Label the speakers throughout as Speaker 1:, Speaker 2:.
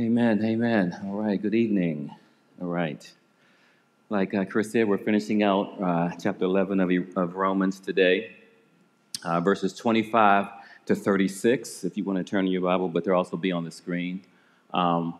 Speaker 1: Amen. Amen. All right. Good evening. All right. Like uh, Chris said, we're finishing out uh, chapter 11 of, of Romans today, uh, verses 25 to 36, if you want to turn your Bible, but they'll also be on the screen. Um,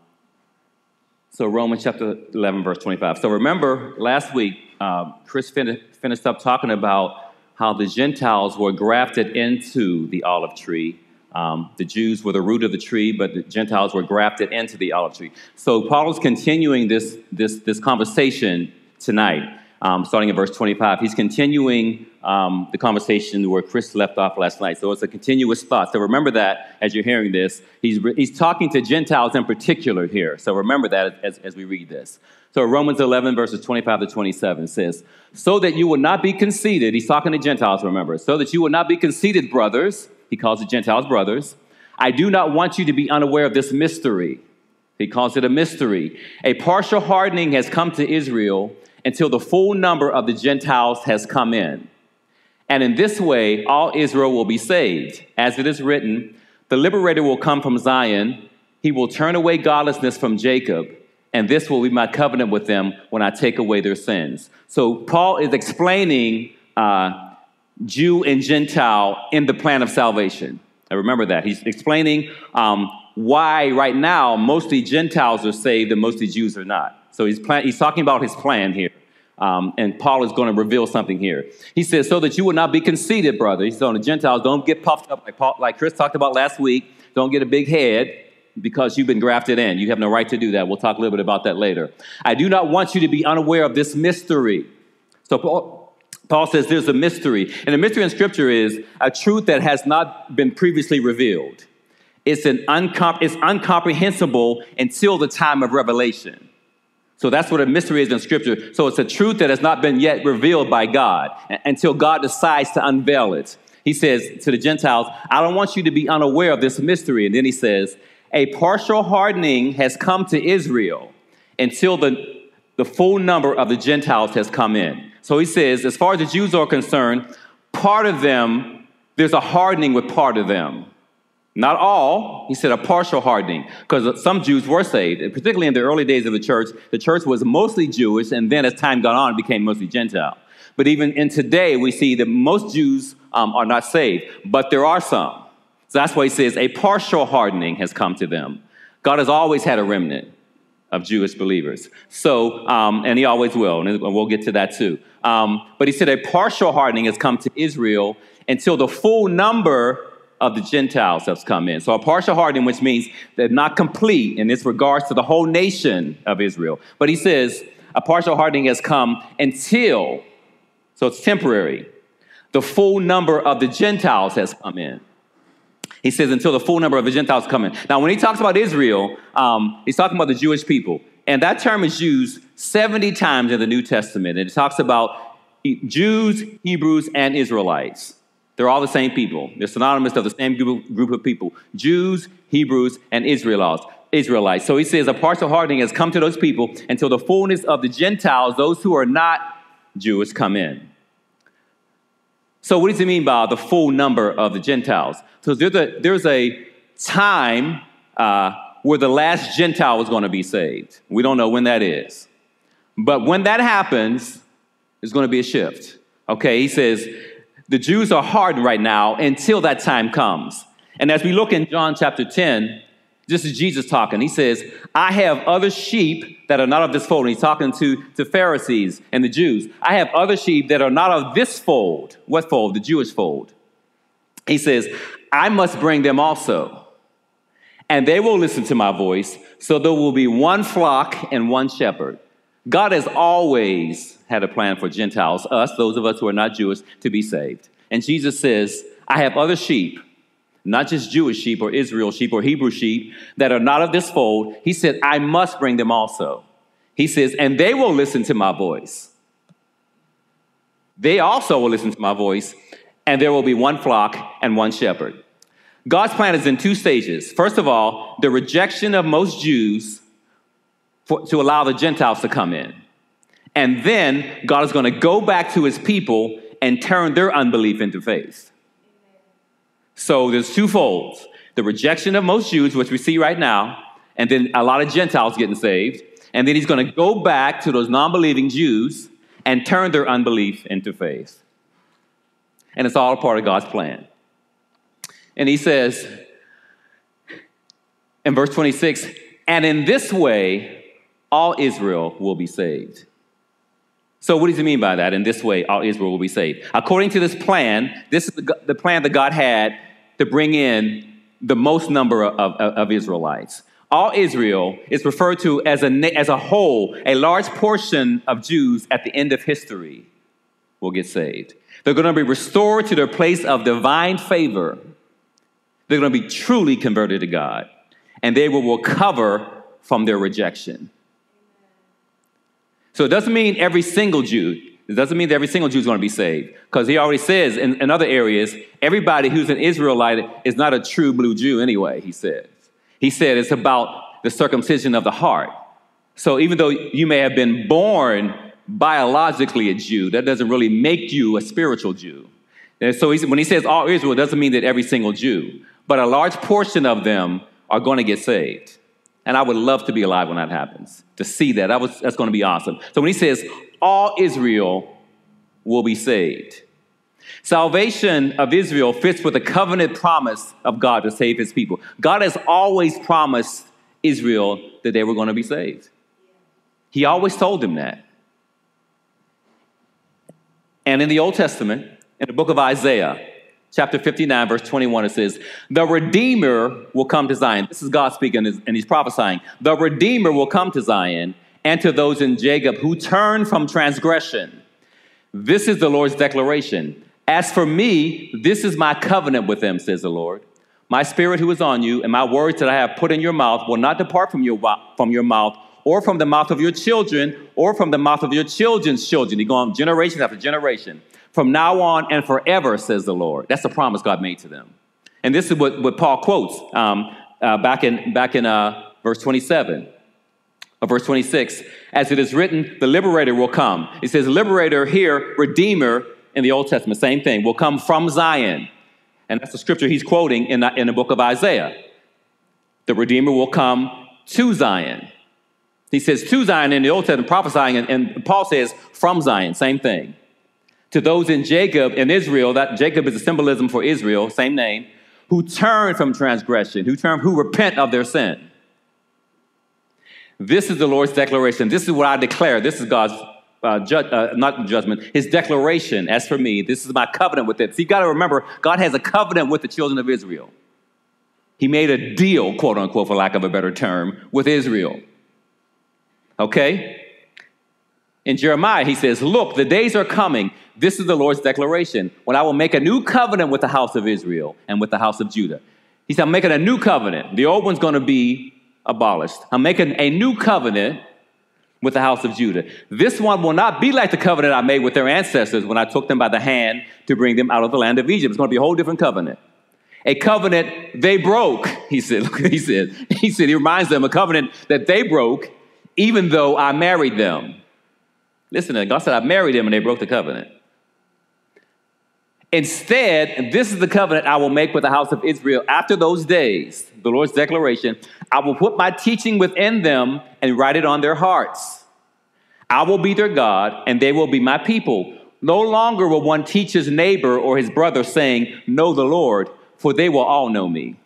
Speaker 1: so, Romans chapter 11, verse 25. So, remember last week, uh, Chris fin- finished up talking about how the Gentiles were grafted into the olive tree um, the Jews were the root of the tree, but the Gentiles were grafted into the olive tree. So Paul is continuing this, this, this conversation tonight, um, starting at verse 25. He's continuing um, the conversation where Chris left off last night. So it's a continuous thought. So remember that as you're hearing this. He's, he's talking to Gentiles in particular here. So remember that as, as we read this. So Romans 11, verses 25 to 27 says, So that you will not be conceited, he's talking to Gentiles, remember, so that you will not be conceited, brothers he calls the Gentiles brothers. I do not want you to be unaware of this mystery. He calls it a mystery. A partial hardening has come to Israel until the full number of the Gentiles has come in. And in this way, all Israel will be saved. As it is written, the liberator will come from Zion. He will turn away godlessness from Jacob. And this will be my covenant with them when I take away their sins. So Paul is explaining uh, Jew and Gentile in the plan of salvation. I remember that. He's explaining um, why right now mostly Gentiles are saved and mostly Jews are not. So he's, plan- he's talking about his plan here. Um, and Paul is going to reveal something here. He says, so that you will not be conceited, brother. He's telling the Gentiles, don't get puffed up like, Paul, like Chris talked about last week. Don't get a big head because you've been grafted in. You have no right to do that. We'll talk a little bit about that later. I do not want you to be unaware of this mystery. So Paul, Paul says there's a mystery. And the mystery in Scripture is a truth that has not been previously revealed. It's, an uncom- it's incomprehensible until the time of revelation. So that's what a mystery is in Scripture. So it's a truth that has not been yet revealed by God until God decides to unveil it. He says to the Gentiles, I don't want you to be unaware of this mystery. And then he says, A partial hardening has come to Israel until the, the full number of the Gentiles has come in. So he says, as far as the Jews are concerned, part of them, there's a hardening with part of them. Not all, he said a partial hardening, because some Jews were saved, particularly in the early days of the church. The church was mostly Jewish, and then as time got on, it became mostly Gentile. But even in today, we see that most Jews um, are not saved, but there are some. So that's why he says a partial hardening has come to them. God has always had a remnant of Jewish believers. So, um, and he always will, and we'll get to that too. Um, but he said a partial hardening has come to Israel until the full number of the Gentiles has come in. So a partial hardening, which means they're not complete in this regards to the whole nation of Israel. But he says a partial hardening has come until, so it's temporary, the full number of the Gentiles has come in. He says, until the full number of the Gentiles come in. Now, when he talks about Israel, um, he's talking about the Jewish people. And that term is used 70 times in the New Testament. And it talks about Jews, Hebrews, and Israelites. They're all the same people. They're synonymous of the same group of people Jews, Hebrews, and Israelites. Israelites. So he says a partial hardening has come to those people until the fullness of the Gentiles, those who are not Jewish, come in. So, what does he mean by the full number of the Gentiles? So, there's a, there's a time uh, where the last Gentile is going to be saved. We don't know when that is. But when that happens, there's going to be a shift. Okay, he says the Jews are hardened right now until that time comes. And as we look in John chapter 10, this is Jesus talking. He says, I have other sheep that are not of this fold. And he's talking to, to Pharisees and the Jews. I have other sheep that are not of this fold. What fold? The Jewish fold. He says, I must bring them also. And they will listen to my voice. So there will be one flock and one shepherd. God has always had a plan for Gentiles, us, those of us who are not Jewish, to be saved. And Jesus says, I have other sheep not just Jewish sheep or Israel sheep or Hebrew sheep that are not of this fold. He said, I must bring them also. He says, and they will listen to my voice. They also will listen to my voice, and there will be one flock and one shepherd. God's plan is in two stages. First of all, the rejection of most Jews for, to allow the Gentiles to come in. And then God is going to go back to his people and turn their unbelief into faith. So there's two folds the rejection of most Jews, which we see right now, and then a lot of Gentiles getting saved. And then he's going to go back to those non believing Jews and turn their unbelief into faith. And it's all a part of God's plan. And he says in verse 26 and in this way, all Israel will be saved. So, what does he mean by that? In this way, all Israel will be saved. According to this plan, this is the, the plan that God had to bring in the most number of, of, of Israelites. All Israel is referred to as a, as a whole, a large portion of Jews at the end of history will get saved. They're going to be restored to their place of divine favor. They're going to be truly converted to God, and they will recover from their rejection. So it doesn't mean every single Jew, it doesn't mean that every single Jew is going to be saved. Because he already says in, in other areas, everybody who's an Israelite is not a true blue Jew anyway, he says. He said it's about the circumcision of the heart. So even though you may have been born biologically a Jew, that doesn't really make you a spiritual Jew. And so when he says all Israel, doesn't mean that every single Jew, but a large portion of them are going to get saved. And I would love to be alive when that happens, to see that. that was, that's going to be awesome. So when he says, all Israel will be saved, salvation of Israel fits with the covenant promise of God to save his people. God has always promised Israel that they were going to be saved. He always told them that. And in the Old Testament, in the book of Isaiah, chapter 59, verse 21, it says, The Redeemer will come to Zion. This is God speaking, and he's prophesying. The Redeemer will come to Zion and to those in Jacob who turn from transgression. This is the Lord's declaration. As for me, this is my covenant with them, says the Lord. My spirit who is on you, and my words that I have put in your mouth will not depart from your, from your mouth, or from the mouth of your children, or from the mouth of your children's children. You go on generation after generation from now on and forever, says the Lord. That's the promise God made to them. And this is what, what Paul quotes um, uh, back in, back in uh, verse 27. Or verse 26, as it is written, the liberator will come. It says, liberator here, redeemer in the Old Testament, same thing, will come from Zion. And that's the scripture he's quoting in the, in the book of Isaiah. The redeemer will come to Zion. He says to Zion in the Old Testament, prophesying, and, and Paul says from Zion, same thing to those in Jacob and Israel, that Jacob is a symbolism for Israel, same name, who turn from transgression, who turn, who repent of their sin. This is the Lord's declaration. This is what I declare. This is God's uh, ju- uh, not judgment, his declaration. As for me, this is my covenant with it. So you got to remember, God has a covenant with the children of Israel. He made a deal, quote unquote, for lack of a better term, with Israel. Okay? In Jeremiah, he says, Look, the days are coming. This is the Lord's declaration when I will make a new covenant with the house of Israel and with the house of Judah. He said, I'm making a new covenant. The old one's going to be abolished. I'm making a new covenant with the house of Judah. This one will not be like the covenant I made with their ancestors when I took them by the hand to bring them out of the land of Egypt. It's going to be a whole different covenant. A covenant they broke, he said. Look he said. He said, he reminds them a covenant that they broke, even though I married them. Listen to God said, I married them and they broke the covenant. Instead, this is the covenant I will make with the house of Israel after those days, the Lord's declaration. I will put my teaching within them and write it on their hearts. I will be their God, and they will be my people. No longer will one teach his neighbor or his brother, saying, Know the Lord, for they will all know me.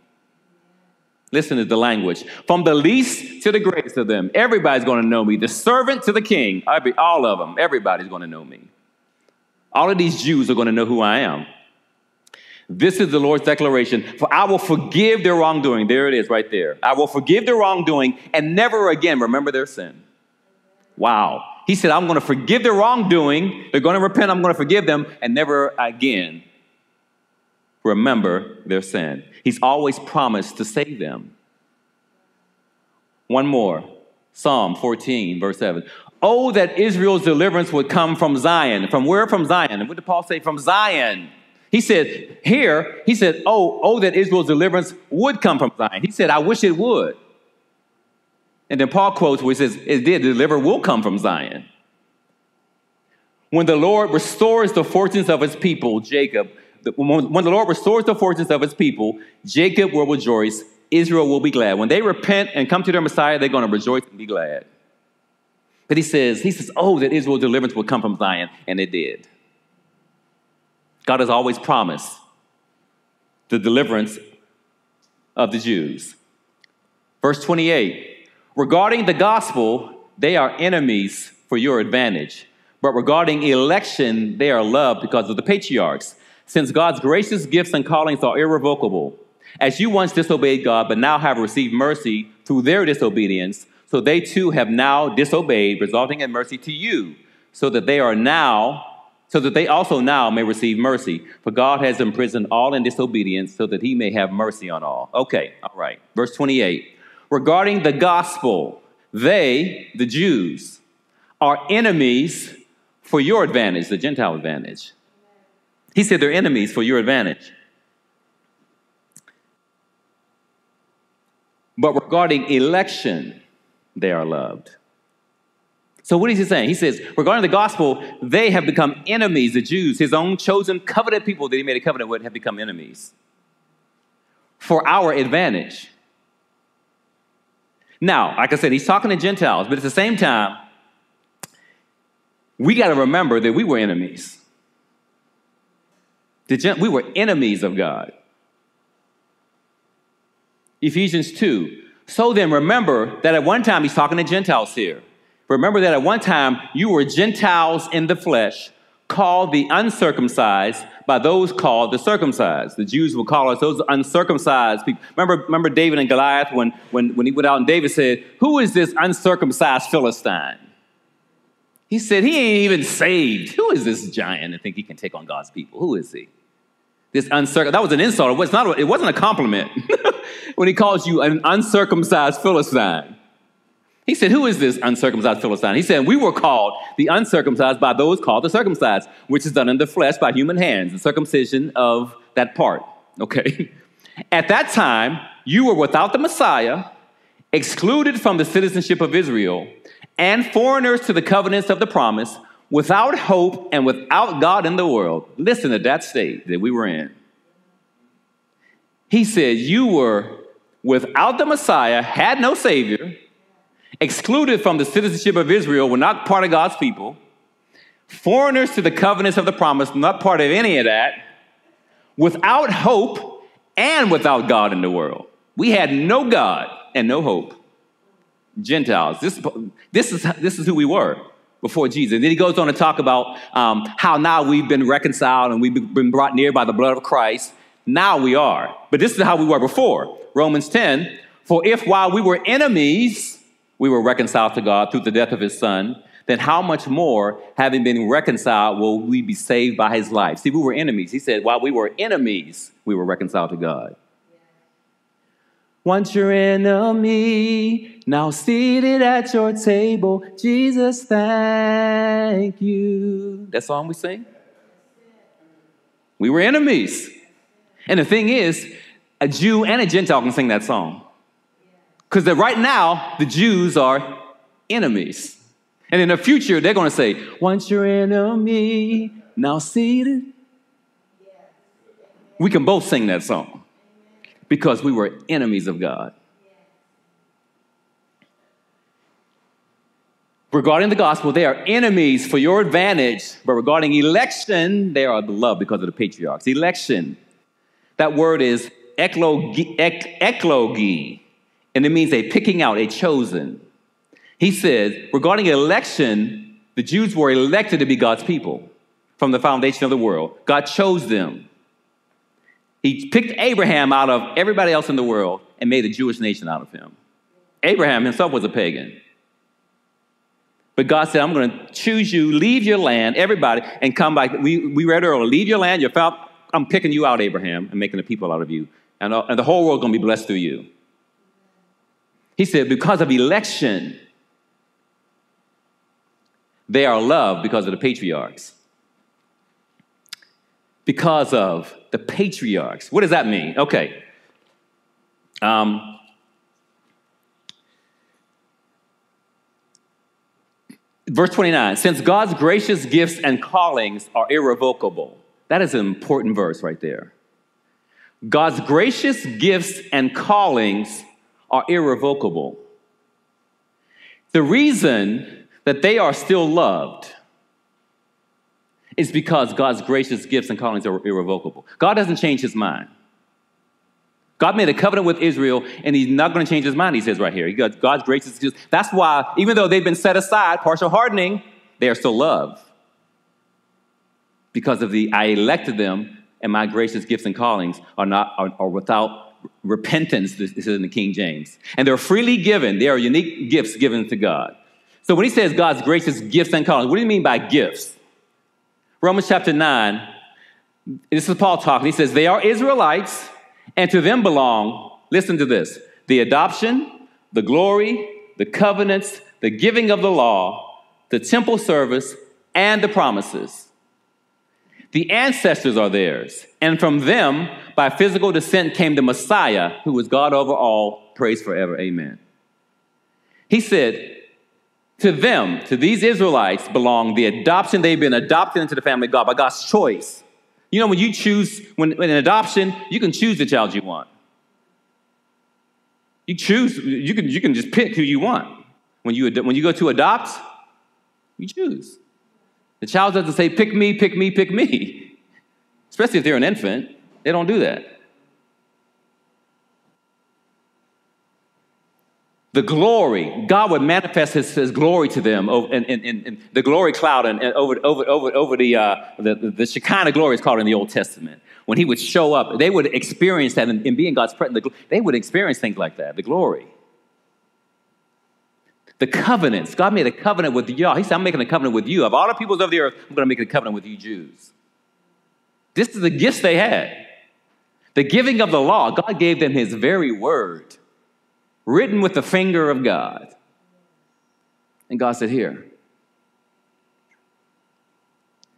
Speaker 1: Listen to the language. From the least to the greatest of them, everybody's going to know me. The servant to the king, all of them, everybody's going to know me. All of these Jews are going to know who I am. This is the Lord's declaration. For I will forgive their wrongdoing. There it is, right there. I will forgive their wrongdoing and never again remember their sin. Wow. He said, I'm going to forgive their wrongdoing. They're going to repent. I'm going to forgive them and never again remember their sin. He's always promised to save them. One more Psalm 14, verse 7. Oh, that Israel's deliverance would come from Zion. From where? From Zion. And what did Paul say? From Zion. He said, here, he said, oh, oh, that Israel's deliverance would come from Zion. He said, I wish it would. And then Paul quotes where he says, it did, deliver will come from Zion. When the Lord restores the fortunes of his people, Jacob, when the Lord restores the fortunes of his people, Jacob will rejoice, Israel will be glad. When they repent and come to their Messiah, they're going to rejoice and be glad. But he says, he says, oh, that Israel's deliverance will come from Zion, and it did. God has always promised the deliverance of the Jews. Verse 28 Regarding the gospel, they are enemies for your advantage. But regarding election, they are loved because of the patriarchs, since God's gracious gifts and callings are irrevocable. As you once disobeyed God, but now have received mercy through their disobedience, so they too have now disobeyed, resulting in mercy to you, so that they are now so that they also now may receive mercy. For God has imprisoned all in disobedience, so that he may have mercy on all. Okay, all right. Verse 28. Regarding the gospel, they, the Jews, are enemies for your advantage, the Gentile advantage. He said they're enemies for your advantage. But regarding election, they are loved. So, what is he saying? He says, regarding the gospel, they have become enemies, the Jews, his own chosen covenant people that he made a covenant with, have become enemies for our advantage. Now, like I said, he's talking to Gentiles, but at the same time, we got to remember that we were enemies. We were enemies of God. Ephesians 2. So then, remember that at one time he's talking to Gentiles here. Remember that at one time you were Gentiles in the flesh, called the uncircumcised by those called the circumcised. The Jews will call us those uncircumcised people. Remember, remember David and Goliath when, when, when he went out and David said, Who is this uncircumcised Philistine? He said, He ain't even saved. Who is this giant and think he can take on God's people? Who is he? This uncircumcised, that was an insult. It, was not, it wasn't a compliment when he calls you an uncircumcised Philistine. He said, Who is this uncircumcised Philistine? He said, We were called the uncircumcised by those called the circumcised, which is done in the flesh by human hands, the circumcision of that part. Okay? At that time, you were without the Messiah, excluded from the citizenship of Israel, and foreigners to the covenants of the promise, without hope and without God in the world. Listen to that state that we were in. He said, You were without the Messiah, had no Savior excluded from the citizenship of Israel, were not part of God's people, foreigners to the covenants of the promise, not part of any of that, without hope and without God in the world. We had no God and no hope. Gentiles. This, this, is, this is who we were before Jesus. And then he goes on to talk about um, how now we've been reconciled and we've been brought near by the blood of Christ. Now we are. But this is how we were before. Romans 10 For if while we were enemies, we were reconciled to God through the death of his son, then how much more, having been reconciled, will we be saved by his life? See, we were enemies. He said, while we were enemies, we were reconciled to God. Once your enemy, now seated at your table, Jesus, thank you. That song we sing? We were enemies. And the thing is, a Jew and a Gentile can sing that song. Because right now, the Jews are enemies. And in the future, they're going to say, Once your enemy, now seated. We can both sing that song because we were enemies of God. Regarding the gospel, they are enemies for your advantage, but regarding election, they are beloved because of the patriarchs. Election, that word is eklogi, ek, eklogi and it means a picking out, a chosen. He says, regarding election, the Jews were elected to be God's people from the foundation of the world. God chose them. He picked Abraham out of everybody else in the world and made a Jewish nation out of him. Abraham himself was a pagan. But God said, I'm going to choose you, leave your land, everybody, and come back. We, we read earlier, leave your land, your found, I'm picking you out, Abraham, and making a people out of you. And, uh, and the whole world going to be blessed through you. He said, because of election, they are loved because of the patriarchs. Because of the patriarchs. What does that mean? Okay. Um, verse 29 Since God's gracious gifts and callings are irrevocable, that is an important verse right there. God's gracious gifts and callings are irrevocable. The reason that they are still loved is because God's gracious gifts and callings are irrevocable. God doesn't change his mind. God made a covenant with Israel, and he's not going to change his mind, he says right here. He got God's gracious gifts. That's why, even though they've been set aside, partial hardening, they are still loved. Because of the, I elected them, and my gracious gifts and callings are not are, are without repentance, this is in the King James. And they're freely given. They are unique gifts given to God. So when he says God's gracious gifts and callings, what do you mean by gifts? Romans chapter 9, this is Paul talking. He says, They are Israelites, and to them belong, listen to this, the adoption, the glory, the covenants, the giving of the law, the temple service, and the promises. The ancestors are theirs, and from them, by physical descent, came the Messiah, who is God over all, praise forever. Amen. He said, To them, to these Israelites, belong the adoption. They've been adopted into the family of God by God's choice. You know, when you choose, when, when in adoption, you can choose the child you want. You choose, you can, you can just pick who you want. When you, when you go to adopt, you choose. The child doesn't say, pick me, pick me, pick me. Especially if they're an infant. They don't do that. The glory, God would manifest His, his glory to them in, in, in, the glory cloud and, over, over, over, over the, uh, the, the, Shekinah glory is called in the Old Testament. When He would show up, they would experience that in being God's presence. They would experience things like that, the glory. The covenants. God made a covenant with y'all. He said, I'm making a covenant with you. Of all the peoples of the earth, I'm going to make a covenant with you Jews. This is the gifts they had. The giving of the law, God gave them his very word, written with the finger of God. And God said, Here.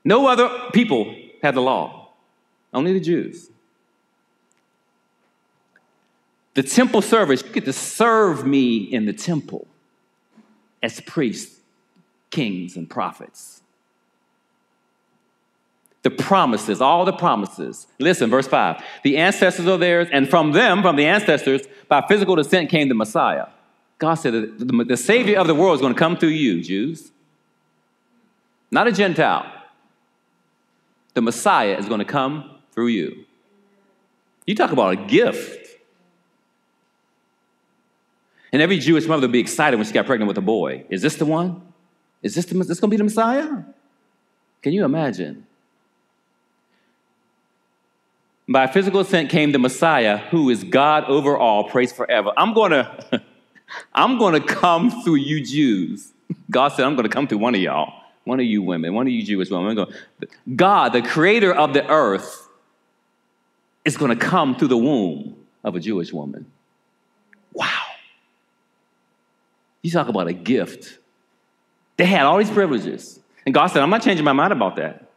Speaker 1: No other people had the law, only the Jews. The temple service, you get to serve me in the temple as priests, kings, and prophets. The promises, all the promises. Listen, verse 5. The ancestors are theirs, and from them, from the ancestors, by physical descent came the Messiah. God said the, the Savior of the world is going to come through you, Jews. Not a Gentile. The Messiah is going to come through you. You talk about a gift. And every Jewish mother would be excited when she got pregnant with a boy. Is this the one? Is this, the, is this going to be the Messiah? Can you imagine? By physical ascent came the Messiah, who is God over all, praise forever. I'm to, I'm to come through you Jews. God said, I'm to come through one of y'all, one of you women, one of you Jewish women. God, the creator of the earth, is to come through the womb of a Jewish woman. Wow. You talk about a gift. They had all these privileges. And God said, I'm not changing my mind about that.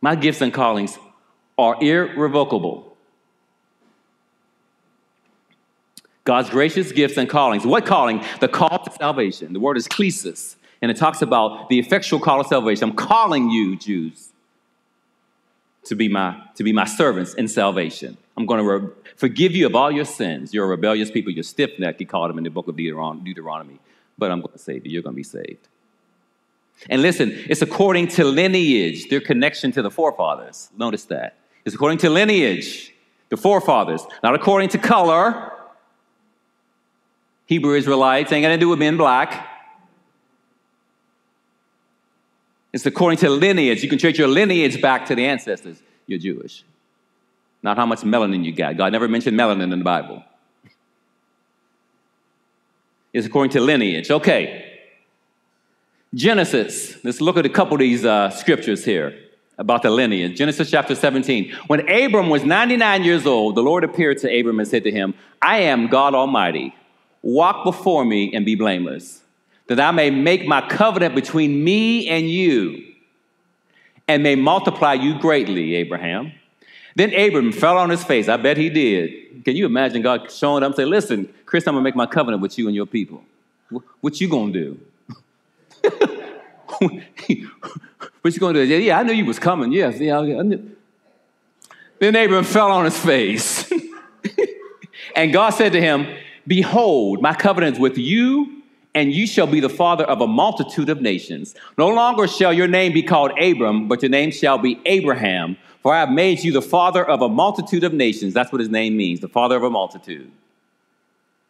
Speaker 1: My gifts and callings are irrevocable. God's gracious gifts and callings. What calling? The call to salvation. The word is klesis, and it talks about the effectual call of salvation. I'm calling you, Jews, to be my, to be my servants in salvation. I'm going to re- forgive you of all your sins. You're a rebellious people. You're stiff necked, he called them in the book of Deuteronomy. But I'm going to save you. You're going to be saved. And listen, it's according to lineage, their connection to the forefathers. Notice that. It's according to lineage, the forefathers, not according to color. Hebrew Israelites ain't got to do with being black. It's according to lineage. You can trace your lineage back to the ancestors. You're Jewish not how much melanin you got. God never mentioned melanin in the Bible. It's according to lineage. Okay. Genesis. Let's look at a couple of these uh, scriptures here about the lineage. Genesis chapter 17. When Abram was 99 years old, the Lord appeared to Abram and said to him, I am God Almighty. Walk before me and be blameless, that I may make my covenant between me and you, and may multiply you greatly, Abraham. Then Abram fell on his face. I bet he did. Can you imagine God showing up and say, listen, Chris, I'm going to make my covenant with you and your people. What you going to do? what you going to do? Yeah, I knew you was coming. Yes, yeah, I knew. Then Abram fell on his face. and God said to him, Behold, my covenant is with you, and you shall be the father of a multitude of nations. No longer shall your name be called Abram, but your name shall be Abraham, for I have made you the father of a multitude of nations. That's what his name means, the father of a multitude.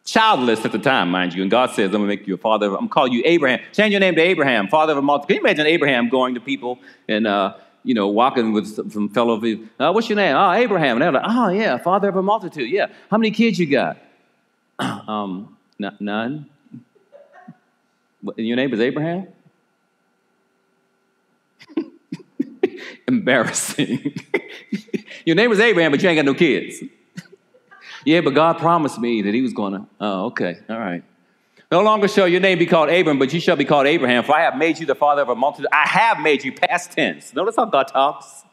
Speaker 1: Childless at the time, mind you. And God says, I'm going to make you a father. Of, I'm calling you Abraham. Change your name to Abraham, father of a multitude. Can you imagine Abraham going to people and, uh, you know, walking with some fellow people? Uh, what's your name? Oh, Abraham. And they're like, oh, yeah, father of a multitude. Yeah. How many kids you got? um, n- none. Your name is Abraham? Embarrassing. Your name is Abraham, but you ain't got no kids. Yeah, but God promised me that He was going to. Oh, okay. All right. No longer shall your name be called Abram, but you shall be called Abraham, for I have made you the father of a multitude. I have made you past tense. Notice how God talks.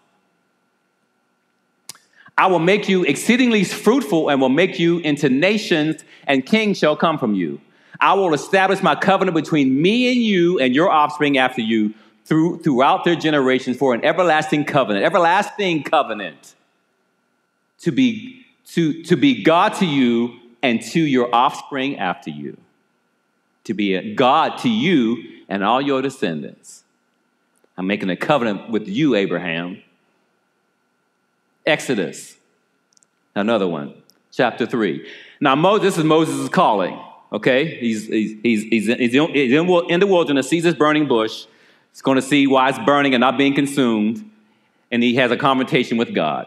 Speaker 1: I will make you exceedingly fruitful and will make you into nations, and kings shall come from you. I will establish my covenant between me and you and your offspring after you through, throughout their generations for an everlasting covenant, everlasting covenant to be, to, to be God to you and to your offspring after you. To be a God to you and all your descendants. I'm making a covenant with you, Abraham. Exodus, another one, chapter 3. Now, Moses, is Moses' calling, okay? He's, he's, he's, he's, in, he's in the wilderness, sees this burning bush. He's going to see why it's burning and not being consumed. And he has a conversation with God.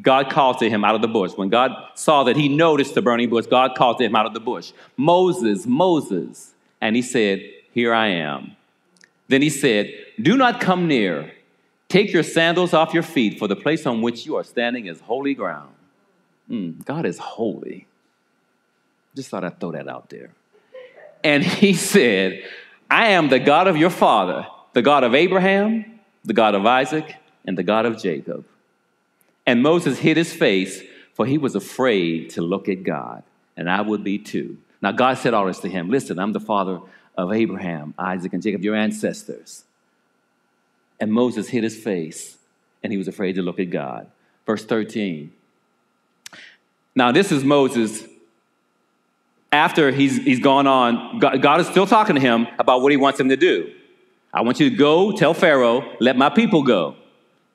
Speaker 1: God called to him out of the bush. When God saw that he noticed the burning bush, God called to him out of the bush, Moses, Moses. And he said, Here I am. Then he said, Do not come near. Take your sandals off your feet, for the place on which you are standing is holy ground. Mm, God is holy. Just thought I'd throw that out there. And he said, I am the God of your father, the God of Abraham, the God of Isaac, and the God of Jacob. And Moses hid his face, for he was afraid to look at God. And I would be too. Now, God said all this to him Listen, I'm the father of Abraham, Isaac, and Jacob, your ancestors. And Moses hid his face, and he was afraid to look at God. Verse 13. Now, this is Moses after he's, he's gone on. God, God is still talking to him about what he wants him to do. I want you to go tell Pharaoh, let my people go.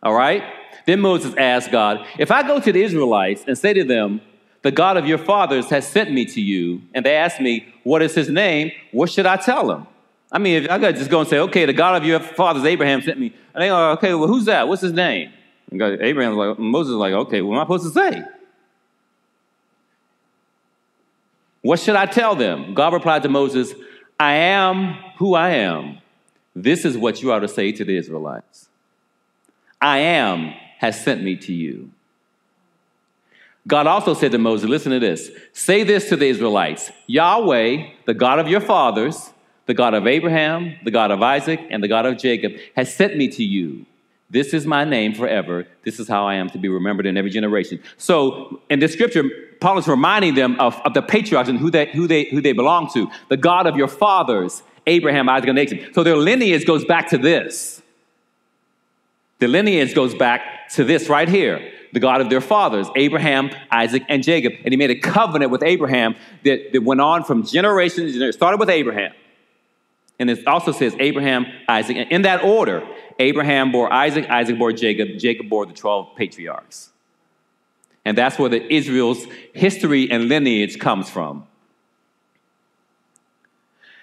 Speaker 1: All right? Then Moses asked God, If I go to the Israelites and say to them, The God of your fathers has sent me to you, and they ask me, What is his name? What should I tell them? I mean, if I could just go and say, Okay, the God of your fathers, Abraham, sent me. And they go, Okay, well, who's that? What's his name? And Abraham's like, Moses is like, Okay, what am I supposed to say? What should I tell them? God replied to Moses, I am who I am. This is what you are to say to the Israelites I am has sent me to you. God also said to Moses, Listen to this. Say this to the Israelites Yahweh, the God of your fathers, the God of Abraham, the God of Isaac, and the God of Jacob, has sent me to you. This is my name forever. This is how I am to be remembered in every generation. So, in this scripture, Paul is reminding them of, of the patriarchs and who they, who, they, who they belong to the God of your fathers, Abraham, Isaac, and Jacob. So, their lineage goes back to this. The lineage goes back to this right here the God of their fathers, Abraham, Isaac, and Jacob. And he made a covenant with Abraham that, that went on from generations. It started with Abraham. And it also says Abraham, Isaac, and in that order, Abraham bore Isaac, Isaac bore Jacob, Jacob bore the 12 patriarchs. And that's where the Israel's history and lineage comes from.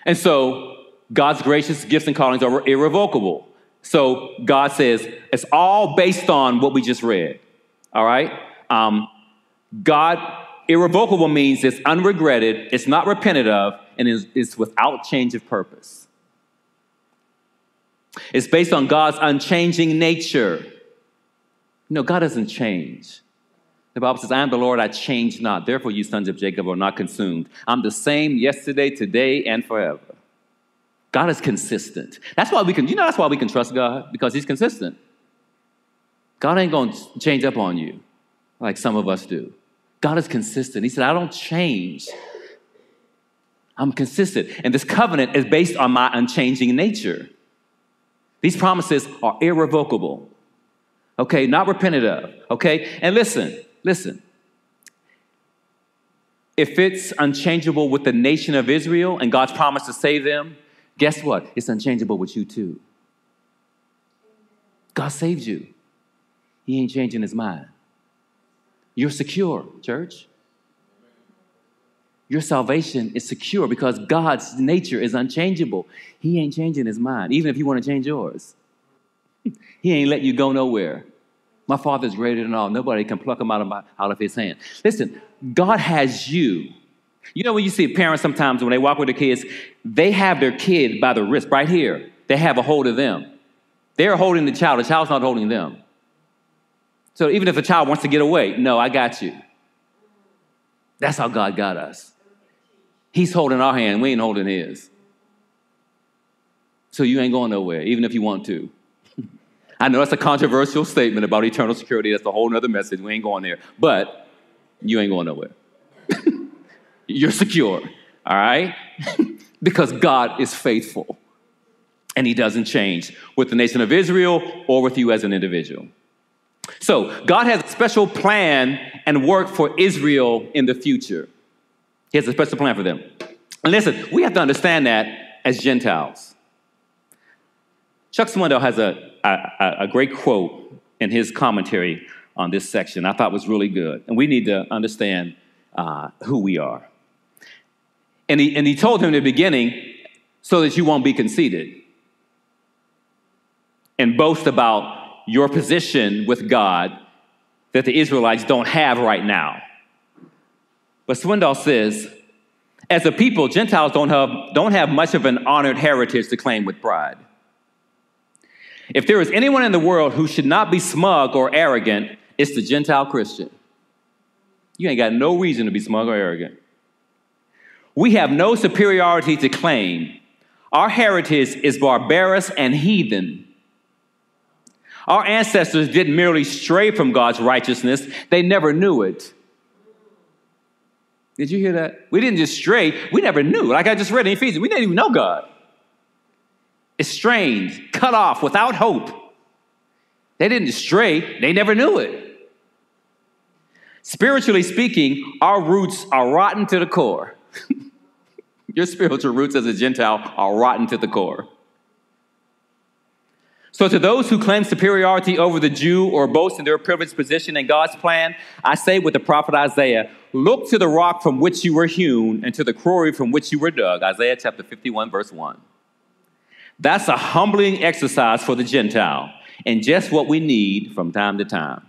Speaker 1: And so God's gracious gifts and callings are irrevocable. So God says it's all based on what we just read. All right? Um, God, irrevocable means it's unregretted, it's not repented of, and it's, it's without change of purpose. It's based on God's unchanging nature. No, God doesn't change. The Bible says, I am the Lord, I change not. Therefore, you sons of Jacob are not consumed. I'm the same yesterday, today, and forever. God is consistent. That's why we can, you know, that's why we can trust God, because He's consistent. God ain't going to change up on you like some of us do. God is consistent. He said, I don't change. I'm consistent. And this covenant is based on my unchanging nature. These promises are irrevocable. Okay, not repented of. Okay, and listen, listen. If it's unchangeable with the nation of Israel and God's promise to save them, guess what? It's unchangeable with you too. God saved you. He ain't changing his mind. You're secure, church. Your salvation is secure because God's nature is unchangeable. He ain't changing his mind, even if you want to change yours. he ain't let you go nowhere. My father's greater than all. Nobody can pluck him out of, my, out of his hand. Listen, God has you. You know, when you see parents sometimes when they walk with their kids, they have their kid by the wrist right here. They have a hold of them. They're holding the child, the child's not holding them. So even if the child wants to get away, no, I got you. That's how God got us. He's holding our hand, we ain't holding his. So you ain't going nowhere, even if you want to. I know that's a controversial statement about eternal security. That's a whole other message. We ain't going there. But you ain't going nowhere. You're secure, all right? because God is faithful and he doesn't change with the nation of Israel or with you as an individual. So, God has a special plan and work for Israel in the future. He has a special plan for them. And listen, we have to understand that as Gentiles. Chuck Swindoll has a, a, a great quote in his commentary on this section I thought was really good. And we need to understand uh, who we are. And he, and he told him in the beginning, so that you won't be conceited and boast about your position with God that the Israelites don't have right now. But Swindoll says, as a people, Gentiles don't have, don't have much of an honored heritage to claim with pride. If there is anyone in the world who should not be smug or arrogant, it's the Gentile Christian. You ain't got no reason to be smug or arrogant. We have no superiority to claim. Our heritage is barbarous and heathen. Our ancestors didn't merely stray from God's righteousness, they never knew it. Did you hear that? We didn't just stray, we never knew. Like I just read in Ephesians, we didn't even know God. Estranged, cut off, without hope. They didn't stray, they never knew it. Spiritually speaking, our roots are rotten to the core. Your spiritual roots as a Gentile are rotten to the core. So, to those who claim superiority over the Jew or boast in their privileged position in God's plan, I say with the prophet Isaiah look to the rock from which you were hewn and to the quarry from which you were dug. Isaiah chapter 51, verse 1. That's a humbling exercise for the Gentile and just what we need from time to time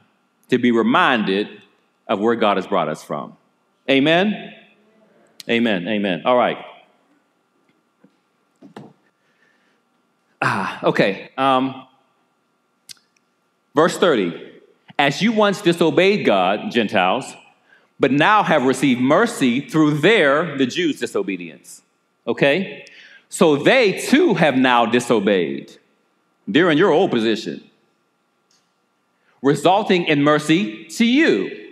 Speaker 1: to be reminded of where God has brought us from. Amen? Amen. Amen. All right. Ah, okay. Um, verse 30. As you once disobeyed God, Gentiles, but now have received mercy through their, the Jews' disobedience. Okay? So they too have now disobeyed. They're in your old position, resulting in mercy to you,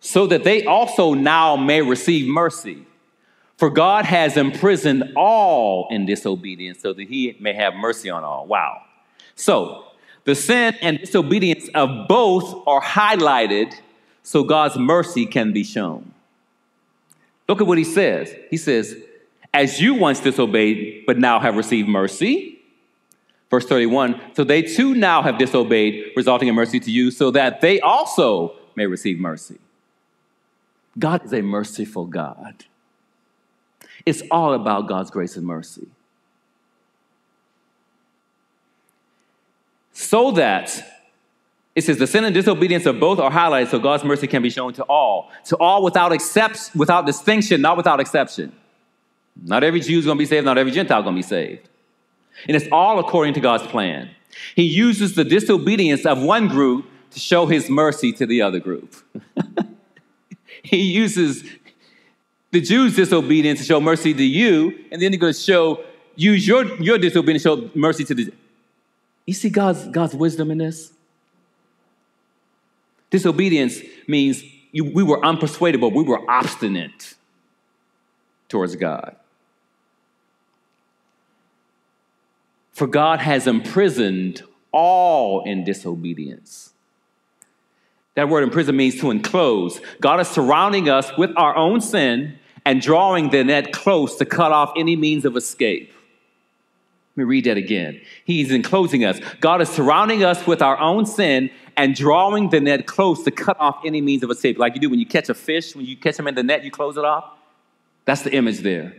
Speaker 1: so that they also now may receive mercy. For God has imprisoned all in disobedience so that he may have mercy on all. Wow. So, the sin and disobedience of both are highlighted so God's mercy can be shown. Look at what he says. He says, As you once disobeyed, but now have received mercy. Verse 31 So they too now have disobeyed, resulting in mercy to you, so that they also may receive mercy. God is a merciful God. It's all about God's grace and mercy. So that it says the sin and disobedience of both are highlighted so God's mercy can be shown to all. To all without except without distinction, not without exception. Not every Jew is going to be saved, not every Gentile is going to be saved. And it's all according to God's plan. He uses the disobedience of one group to show his mercy to the other group. He uses the Jews' disobedience to show mercy to you, and then he's going to show use your, your disobedience to show mercy to the. You see God's, God's wisdom in this? Disobedience means you, we were unpersuadable, we were obstinate towards God. For God has imprisoned all in disobedience. That word imprison means to enclose. God is surrounding us with our own sin and drawing the net close to cut off any means of escape. Let me read that again. He's enclosing us. God is surrounding us with our own sin and drawing the net close to cut off any means of escape. Like you do when you catch a fish, when you catch them in the net, you close it off. That's the image there.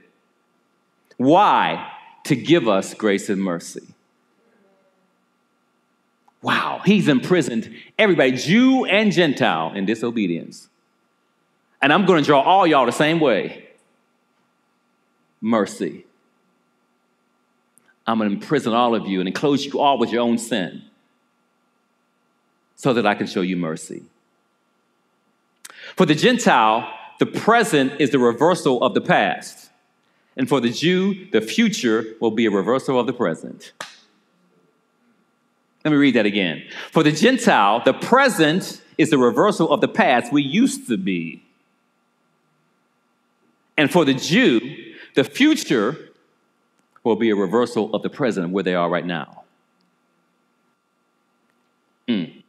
Speaker 1: Why? to give us grace and mercy. Wow, he's imprisoned everybody, Jew and Gentile, in disobedience. And I'm going to draw all y'all the same way mercy. I'm going to imprison all of you and enclose you all with your own sin so that I can show you mercy. For the Gentile, the present is the reversal of the past. And for the Jew, the future will be a reversal of the present. Let me read that again. For the Gentile, the present is the reversal of the past we used to be. And for the Jew, the future will be a reversal of the present where they are right now. Mm.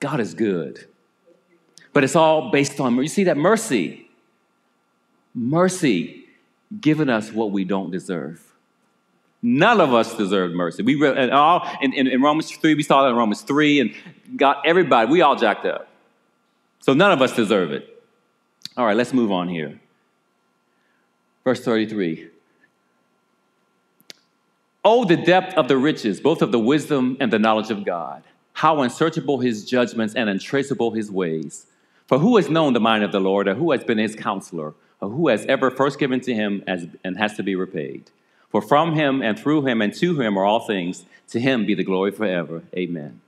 Speaker 1: God is good. But it's all based on, you see that mercy mercy, giving us what we don't deserve. None of us deserve mercy. We and all in, in, in, Romans 3, we saw that in Romans 3, and got everybody, we all jacked up. So none of us deserve it. All right, let's move on here. Verse 33. Oh, the depth of the riches, both of the wisdom and the knowledge of God. How unsearchable his judgments and untraceable his ways. For who has known the mind of the Lord, or who has been his counselor? Or who has ever first given to him as, and has to be repaid. For from him and through him and to him are all things. To him be the glory forever. Amen.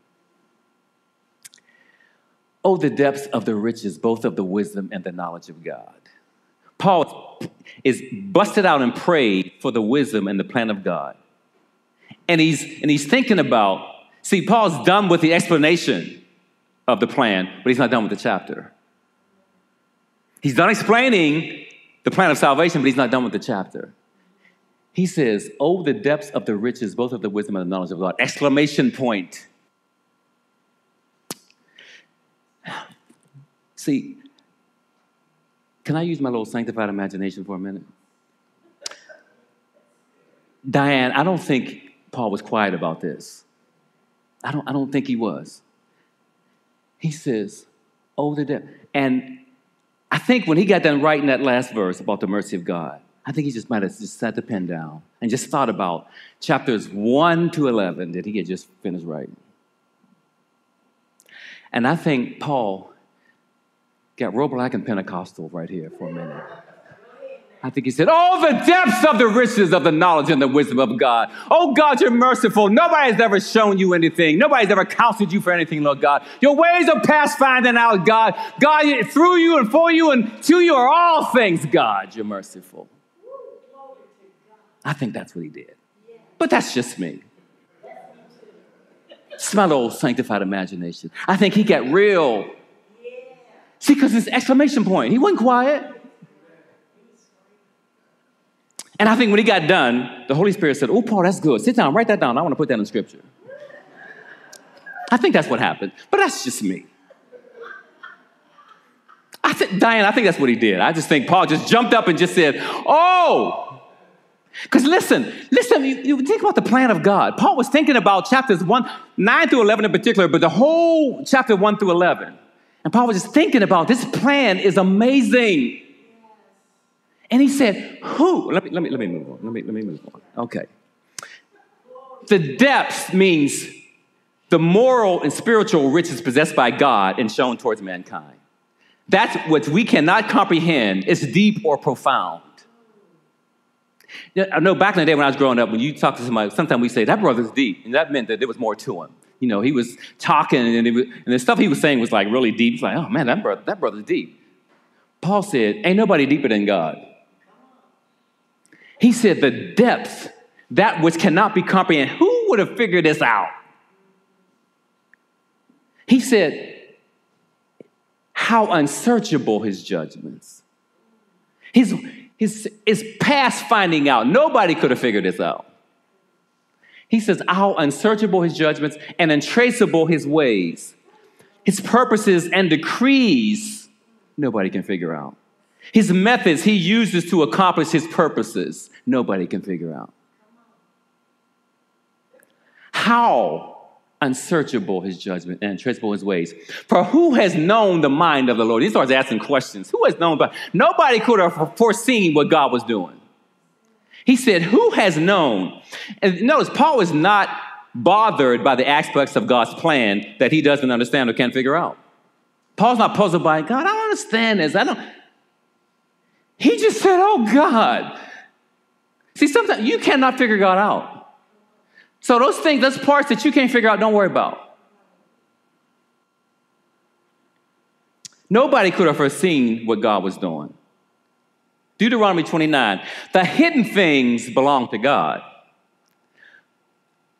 Speaker 1: Oh, the depths of the riches, both of the wisdom and the knowledge of God. Paul is busted out and prayed for the wisdom and the plan of God. And he's, and he's thinking about, see, Paul's done with the explanation of the plan, but he's not done with the chapter. He's done explaining the plan of salvation, but he's not done with the chapter. He says, Oh, the depths of the riches, both of the wisdom and the knowledge of God. Exclamation point. See, can I use my little sanctified imagination for a minute? Diane, I don't think Paul was quiet about this. I don't, I don't think he was. He says, Oh, the depth. And I think when he got done writing that last verse about the mercy of God, I think he just might have just set the pen down and just thought about chapters 1 to 11 that he had just finished writing. And I think Paul got real black and Pentecostal right here for a minute. I think he said, Oh, the depths of the riches of the knowledge and the wisdom of God. Oh, God, you're merciful. Nobody has ever shown you anything. Nobody's ever counseled you for anything, Lord God. Your ways are past finding out, God. God, through you and for you and to you are all things, God. You're merciful. I think that's what he did. But that's just me. It's my little sanctified imagination. I think he got real. See, because his exclamation point, he wasn't quiet. And I think when he got done, the Holy Spirit said, Oh, Paul, that's good. Sit down, write that down. I want to put that in scripture. I think that's what happened, but that's just me. I said, Diane, I think that's what he did. I just think Paul just jumped up and just said, Oh, because listen, listen, you, you, think about the plan of God. Paul was thinking about chapters 1, 9 through 11 in particular, but the whole chapter 1 through 11. And Paul was just thinking about this plan is amazing. And he said, Who? Let me, let me, let me move on. Let me, let me move on. Okay. The depths means the moral and spiritual riches possessed by God and shown towards mankind. That's what we cannot comprehend. It's deep or profound. I know back in the day when I was growing up, when you talk to somebody, sometimes we say, that brother's deep. And that meant that there was more to him. You know, he was talking and, was, and the stuff he was saying was like really deep. It's like, oh man, that brother, that brother's deep. Paul said, ain't nobody deeper than God. He said, the depth, that which cannot be comprehended. Who would have figured this out? He said, how unsearchable his judgments. His, his, his past finding out. Nobody could have figured this out. He says, How unsearchable his judgments and untraceable his ways. His purposes and decrees, nobody can figure out. His methods he uses to accomplish his purposes, nobody can figure out. How unsearchable his judgment and untraceable his ways. For who has known the mind of the Lord? He starts asking questions. Who has known? But nobody could have foreseen what God was doing. He said, Who has known? And notice, Paul is not bothered by the aspects of God's plan that he doesn't understand or can't figure out. Paul's not puzzled by God. I don't understand this. I don't. He just said, Oh God. See, sometimes you cannot figure God out. So those things, those parts that you can't figure out, don't worry about. Nobody could have foreseen what God was doing. Deuteronomy 29 the hidden things belong to God.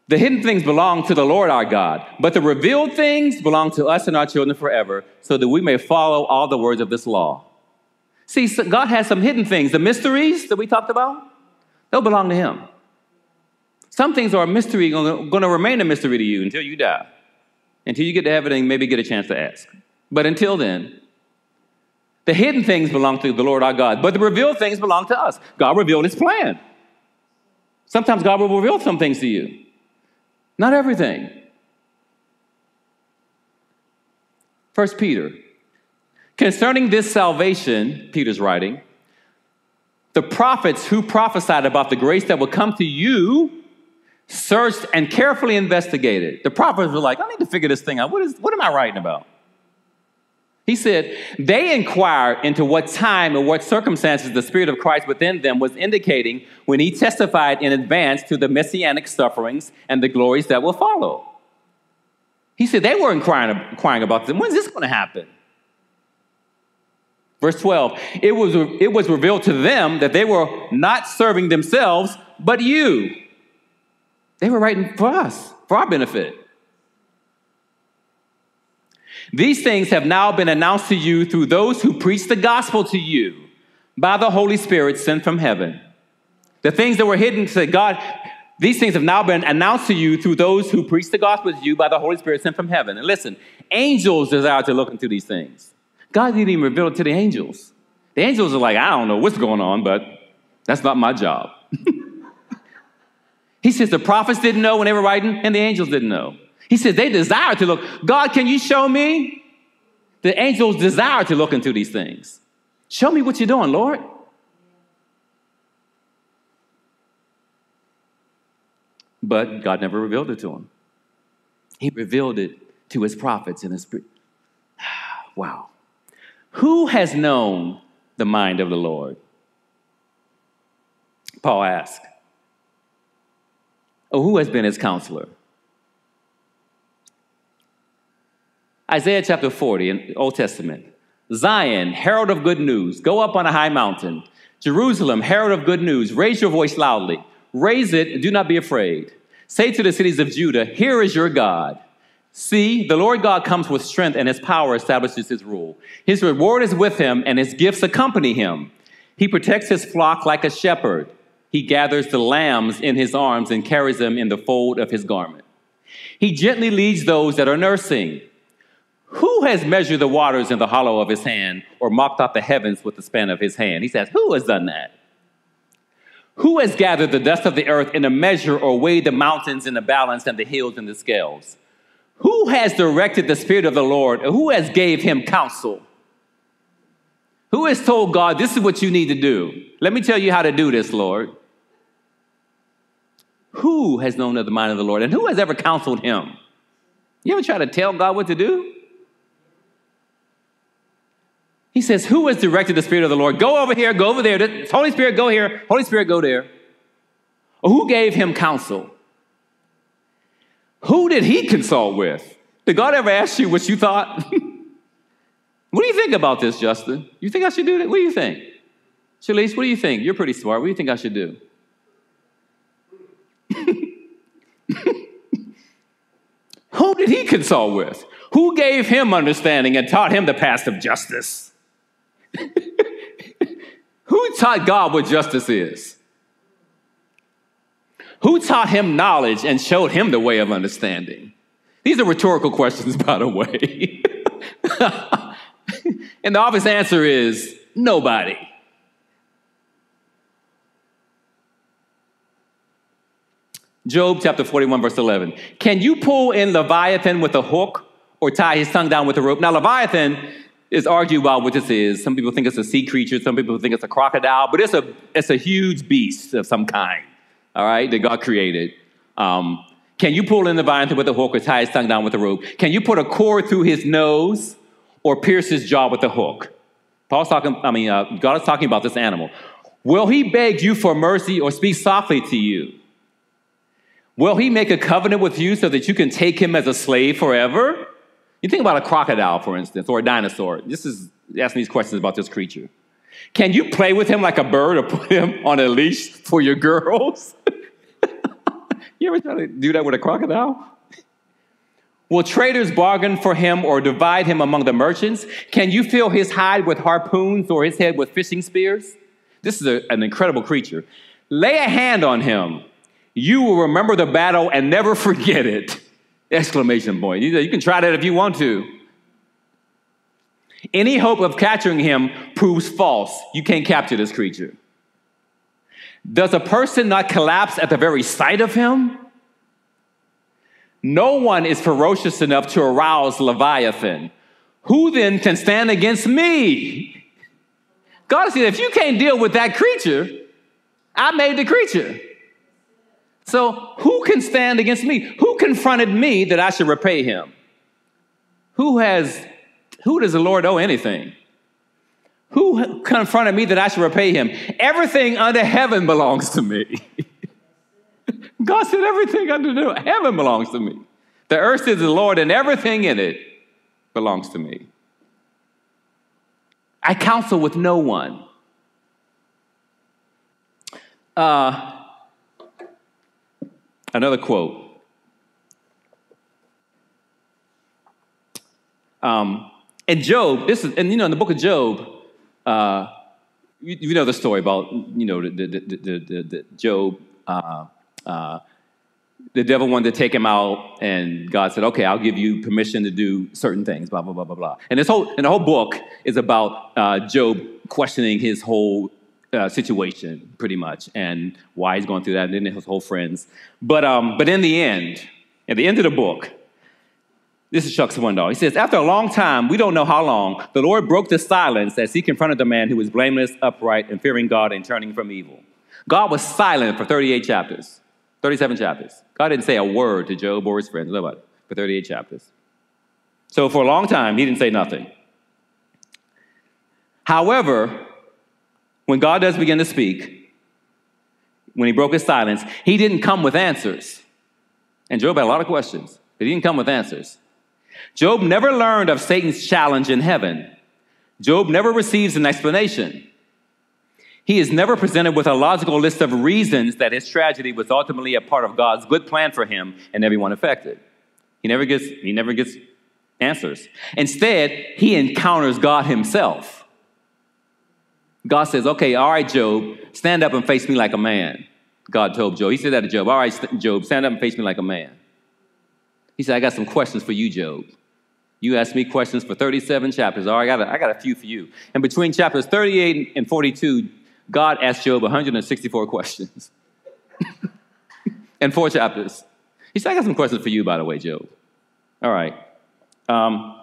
Speaker 1: The hidden things belong to the Lord our God, but the revealed things belong to us and our children forever, so that we may follow all the words of this law. See, God has some hidden things. The mysteries that we talked about, they'll belong to Him. Some things are a mystery, going to remain a mystery to you until you die, until you get to heaven and maybe get a chance to ask. But until then, the hidden things belong to the Lord our God, but the revealed things belong to us. God revealed his plan. Sometimes God will reveal some things to you, not everything. First Peter. Concerning this salvation, Peter's writing, the prophets who prophesied about the grace that would come to you searched and carefully investigated. The prophets were like, I need to figure this thing out. What, is, what am I writing about? He said, they inquired into what time and what circumstances the Spirit of Christ within them was indicating when he testified in advance to the messianic sufferings and the glories that will follow. He said they were inquiring, inquiring about them. When's this going to happen? Verse 12, it was, it was revealed to them that they were not serving themselves, but you they were writing for us, for our benefit. These things have now been announced to you through those who preach the gospel to you by the Holy Spirit sent from heaven. The things that were hidden to God, these things have now been announced to you through those who preach the gospel to you by the Holy Spirit sent from heaven. And listen, angels desire to look into these things. God didn't even reveal it to the angels. The angels are like, I don't know what's going on, but that's not my job. He says the prophets didn't know when they were writing, and the angels didn't know. He says they desire to look. God, can you show me? The angels desire to look into these things. Show me what you're doing, Lord. But God never revealed it to him. He revealed it to his prophets in his. Wow. Who has known the mind of the Lord? Paul asked. Or who has been his counselor? Isaiah chapter 40 in Old Testament. Zion, herald of good news, go up on a high mountain. Jerusalem, herald of good news, raise your voice loudly. Raise it and do not be afraid. Say to the cities of Judah, Here is your God. See, the Lord God comes with strength, and his power establishes his rule. His reward is with him, and his gifts accompany him. He protects his flock like a shepherd. He gathers the lambs in his arms and carries them in the fold of his garment. He gently leads those that are nursing. Who has measured the waters in the hollow of his hand or marked out the heavens with the span of his hand? He says, Who has done that? Who has gathered the dust of the earth in a measure or weighed the mountains in a balance and the hills in the scales? Who has directed the Spirit of the Lord? Or who has gave him counsel? Who has told God, this is what you need to do? Let me tell you how to do this, Lord. Who has known of the mind of the Lord? And who has ever counseled him? You ever try to tell God what to do? He says, Who has directed the Spirit of the Lord? Go over here, go over there. Holy Spirit, go here. Holy Spirit, go there. Or who gave him counsel? Who did he consult with? Did God ever ask you what you thought? what do you think about this, Justin? You think I should do that? What do you think? Shalise, what do you think? You're pretty smart. What do you think I should do? Who did he consult with? Who gave him understanding and taught him the path of justice? Who taught God what justice is? Who taught him knowledge and showed him the way of understanding? These are rhetorical questions, by the way. and the obvious answer is nobody. Job chapter 41, verse 11. Can you pull in Leviathan with a hook or tie his tongue down with a rope? Now, Leviathan is argued about what this is. Some people think it's a sea creature, some people think it's a crocodile, but it's a, it's a huge beast of some kind, all right, that God created. Um, can you pull in the Leviathan with a hook or tie his tongue down with a rope? Can you put a cord through his nose or pierce his jaw with a hook? Paul's talking, I mean, uh, God is talking about this animal. Will he beg you for mercy or speak softly to you? Will he make a covenant with you so that you can take him as a slave forever? You think about a crocodile, for instance, or a dinosaur. This is asking these questions about this creature. Can you play with him like a bird or put him on a leash for your girls? you ever try to do that with a crocodile? Will traders bargain for him or divide him among the merchants? Can you fill his hide with harpoons or his head with fishing spears? This is a, an incredible creature. Lay a hand on him you will remember the battle and never forget it. Exclamation point. You can try that if you want to. Any hope of capturing him proves false. You can't capture this creature. Does a person not collapse at the very sight of him? No one is ferocious enough to arouse Leviathan. Who then can stand against me? God said, if you can't deal with that creature, I made the creature. So, who can stand against me? Who confronted me that I should repay him? Who has, who does the Lord owe anything? Who confronted me that I should repay him? Everything under heaven belongs to me. God said, everything under heaven belongs to me. The earth is the Lord, and everything in it belongs to me. I counsel with no one. Uh, Another quote. Um, and Job, this is, and you know, in the book of Job, uh, you, you, know the story about, you know, the, the, the, the, the Job, uh, uh, the devil wanted to take him out, and God said, okay, I'll give you permission to do certain things, blah, blah, blah, blah, blah. And this whole, and the whole book is about uh, Job questioning his whole uh, situation, pretty much, and why he's going through that, and then his whole friends. But, um, but in the end, at the end of the book, this is Chuck Swindoll. He says, After a long time, we don't know how long, the Lord broke the silence as he confronted the man who was blameless, upright, and fearing God and turning from evil. God was silent for 38 chapters, 37 chapters. God didn't say a word to Job or his friends, nobody, for 38 chapters. So for a long time, he didn't say nothing. However, when God does begin to speak, when he broke his silence, he didn't come with answers. And Job had a lot of questions, but he didn't come with answers. Job never learned of Satan's challenge in heaven. Job never receives an explanation. He is never presented with a logical list of reasons that his tragedy was ultimately a part of God's good plan for him and everyone affected. He never gets, he never gets answers. Instead, he encounters God himself. God says, okay, all right, Job, stand up and face me like a man. God told Job. He said that to Job. All right, Job, stand up and face me like a man. He said, I got some questions for you, Job. You asked me questions for 37 chapters. All right, I got a, I got a few for you. And between chapters 38 and 42, God asked Job 164 questions. and four chapters. He said, I got some questions for you, by the way, Job. All right. Um,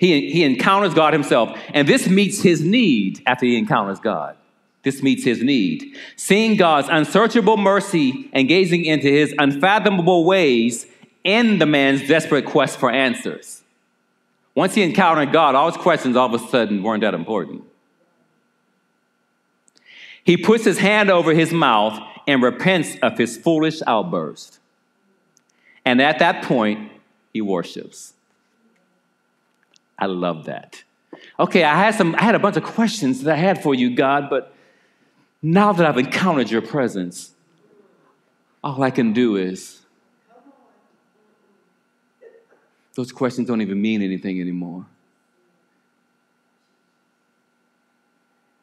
Speaker 1: He, he encounters God himself, and this meets his need after he encounters God. This meets his need. Seeing God's unsearchable mercy and gazing into his unfathomable ways in the man's desperate quest for answers. Once he encountered God, all his questions all of a sudden weren't that important. He puts his hand over his mouth and repents of his foolish outburst. And at that point, he worships. I love that. Okay, I had some I had a bunch of questions that I had for you, God, but now that I've encountered your presence, all I can do is those questions don't even mean anything anymore.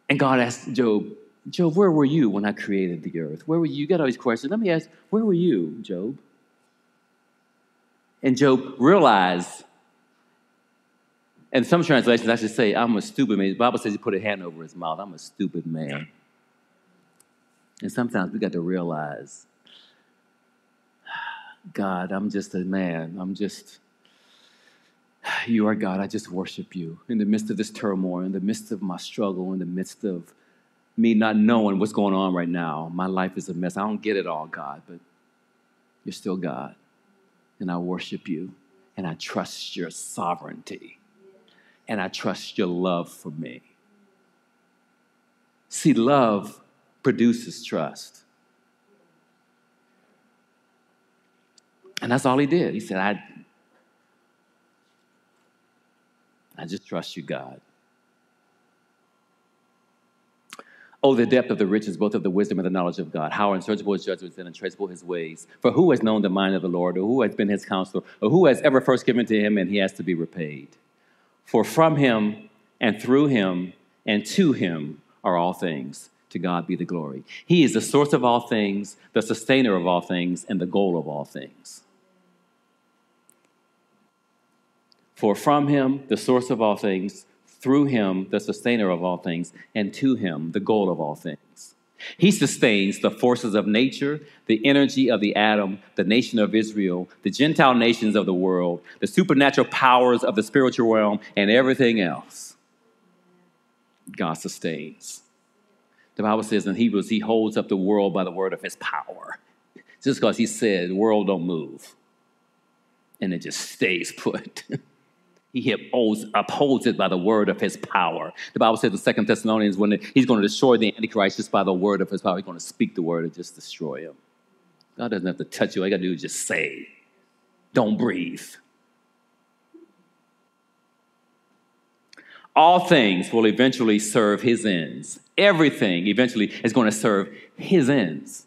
Speaker 1: And God asked Job, Job, where were you when I created the earth? Where were you? You got all these questions. Let me ask, where were you, Job? And Job realized, and some translations should say, I'm a stupid man. The Bible says he put a hand over his mouth. I'm a stupid man. And sometimes we got to realize, God, I'm just a man. I'm just, you are God. I just worship you in the midst of this turmoil, in the midst of my struggle, in the midst of me not knowing what's going on right now. My life is a mess. I don't get it all, God, but you're still God. And I worship you, and I trust your sovereignty, and I trust your love for me. See, love produces trust. And that's all he did. He said, I, I just trust you, God. Oh, the depth of the riches, both of the wisdom and the knowledge of God. How unsearchable his judgments and untraceable his ways. For who has known the mind of the Lord, or who has been his counselor, or who has ever first given to him and he has to be repaid? For from him and through him and to him are all things. To God be the glory. He is the source of all things, the sustainer of all things, and the goal of all things. For from him, the source of all things, through him, the sustainer of all things, and to him, the goal of all things. He sustains the forces of nature, the energy of the atom, the nation of Israel, the Gentile nations of the world, the supernatural powers of the spiritual realm, and everything else. God sustains. The Bible says in Hebrews, He holds up the world by the word of His power. Just because He said, the world don't move. And it just stays put. he upholds, upholds it by the word of his power. The Bible says in Second Thessalonians, when he's going to destroy the Antichrist just by the word of his power, he's going to speak the word and just destroy him. God doesn't have to touch you. All you got to do is just say, don't breathe. All things will eventually serve his ends. Everything eventually is going to serve his ends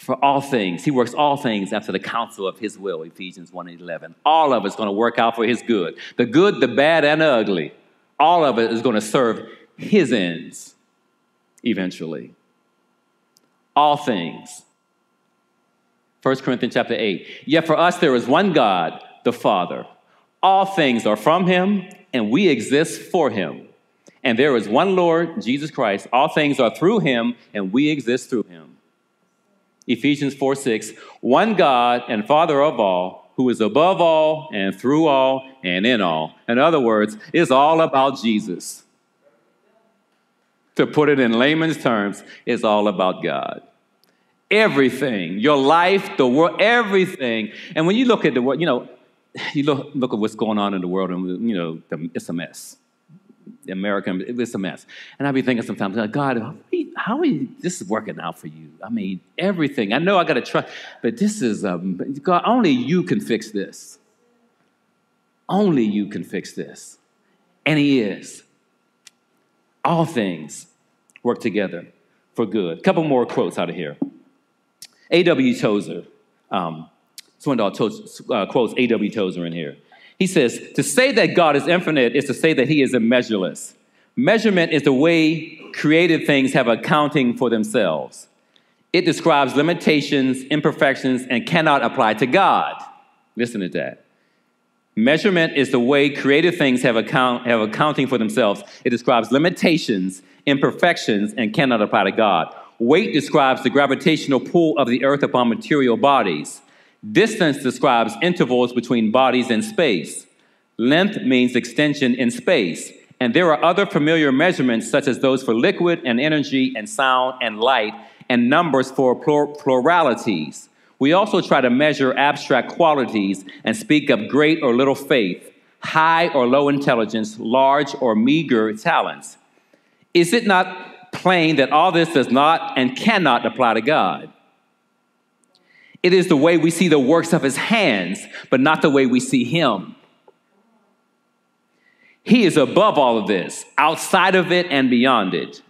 Speaker 1: for all things. He works all things after the counsel of his will, Ephesians 1 and 11. All of it's going to work out for his good. The good, the bad, and the ugly. All of it is going to serve his ends eventually. All things. 1 Corinthians chapter 8. Yet for us there is one God, the Father. All things are from him, and we exist for him. And there is one Lord, Jesus Christ. All things are through him, and we exist through him. Ephesians 4 6, one God and Father of all, who is above all and through all and in all. In other words, it's all about Jesus. To put it in layman's terms, it's all about God. Everything, your life, the world, everything. And when you look at the world, you know, you look, look at what's going on in the world, and you know, it's a mess. American, it's a mess. And I'd be thinking sometimes, like, God, how you, this is working out for you? I mean, everything. I know I got to trust, but this is, um, God, only you can fix this. Only you can fix this. And He is. All things work together for good. Couple more quotes out of here. A.W. Tozer, um, Swindoll uh, quotes A.W. Tozer in here. He says, To say that God is infinite is to say that He is immeasureless. Measurement is the way created things have accounting for themselves. It describes limitations, imperfections, and cannot apply to God. Listen to that. Measurement is the way created things have, account, have accounting for themselves. It describes limitations, imperfections, and cannot apply to God. Weight describes the gravitational pull of the earth upon material bodies. Distance describes intervals between bodies in space. Length means extension in space. And there are other familiar measurements, such as those for liquid and energy and sound and light, and numbers for plur- pluralities. We also try to measure abstract qualities and speak of great or little faith, high or low intelligence, large or meager talents. Is it not plain that all this does not and cannot apply to God. It is the way we see the works of his hands, but not the way we see him. He is above all of this, outside of it and beyond it.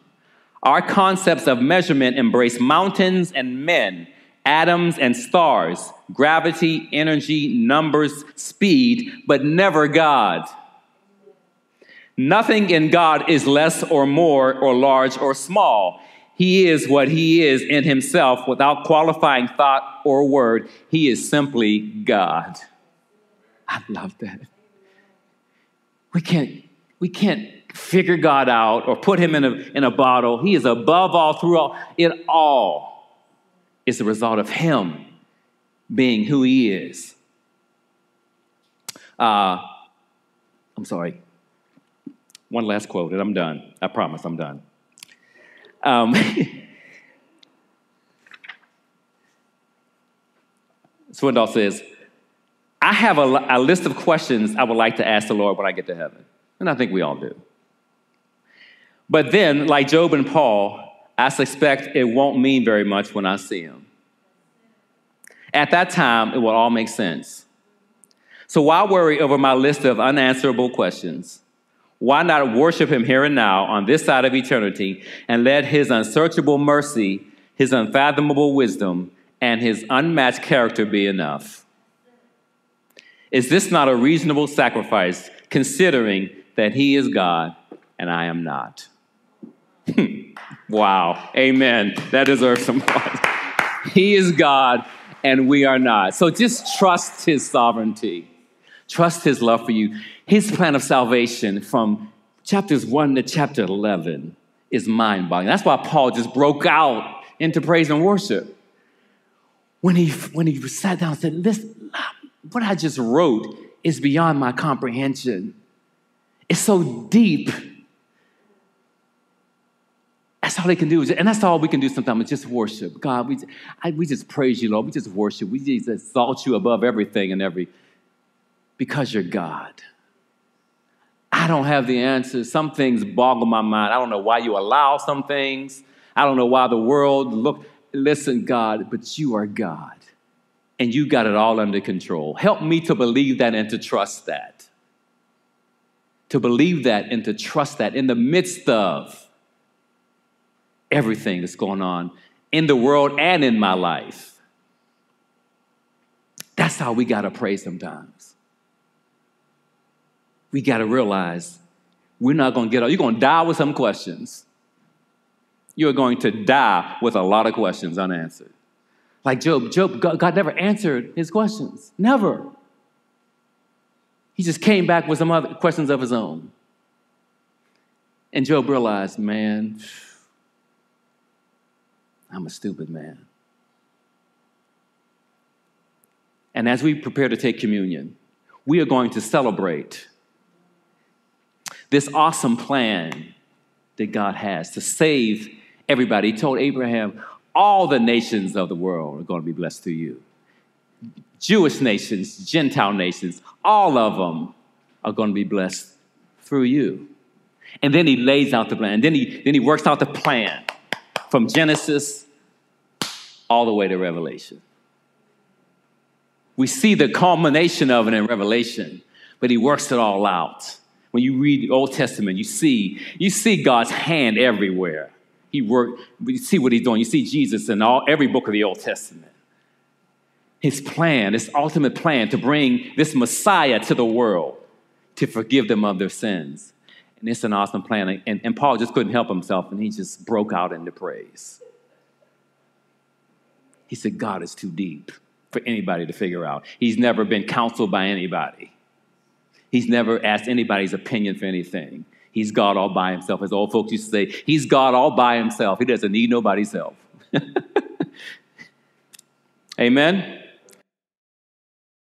Speaker 1: Our concepts of measurement embrace mountains and men, atoms and stars, gravity, energy, numbers, speed, but never God. Nothing in God is less or more or large or small. He is what He is in Himself without qualifying thought or word. He is simply God. I love that. We can't, we can't figure God out or put him in a, in a bottle. He is above all, through all. It all is the result of him being who he is. Uh, I'm sorry. One last quote, and I'm done. I promise I'm done. Um, Swindoll says, I have a, a list of questions I would like to ask the Lord when I get to heaven. And I think we all do. But then, like Job and Paul, I suspect it won't mean very much when I see him. At that time, it will all make sense. So why worry over my list of unanswerable questions? Why not worship him here and now on this side of eternity and let his unsearchable mercy, his unfathomable wisdom, and his unmatched character be enough? Is this not a reasonable sacrifice considering that he is God and I am not? Hmm. wow. Amen. That deserves some applause. he is God and we are not. So just trust his sovereignty. Trust his love for you. His plan of salvation from chapters 1 to chapter 11 is mind boggling. That's why Paul just broke out into praise and worship. When he, when he sat down and said, Listen, what I just wrote is beyond my comprehension. It's so deep. That's all they can do. And that's all we can do sometimes is just worship. God, we, I, we just praise you, Lord. We just worship. We just exalt you above everything and every, because you're God. I don't have the answers. Some things boggle my mind. I don't know why you allow some things. I don't know why the world look. Listen, God, but you are God and you got it all under control. Help me to believe that and to trust that. To believe that and to trust that in the midst of everything that's going on in the world and in my life. That's how we got to pray sometimes. We got to realize we're not going to get, out. you're going to die with some questions. You're going to die with a lot of questions unanswered. Like Job, Job, God never answered his questions. Never. He just came back with some other questions of his own. And Job realized, man, I'm a stupid man. And as we prepare to take communion, we are going to celebrate this awesome plan that God has to save everybody. He told Abraham, all the nations of the world are going to be blessed through you. Jewish nations, Gentile nations, all of them are going to be blessed through you. And then he lays out the plan. Then he, then he works out the plan from Genesis all the way to Revelation. We see the culmination of it in Revelation, but he works it all out. When you read the Old Testament, you see, you see God's hand everywhere. He worked, you see what he's doing. You see Jesus in all, every book of the Old Testament. His plan, his ultimate plan to bring this Messiah to the world to forgive them of their sins. And it's an awesome plan. And, and Paul just couldn't help himself and he just broke out into praise. He said, God is too deep for anybody to figure out. He's never been counseled by anybody. He's never asked anybody's opinion for anything. He's God all by himself. As old folks used to say, He's God all by himself. He doesn't need nobody's help. Amen?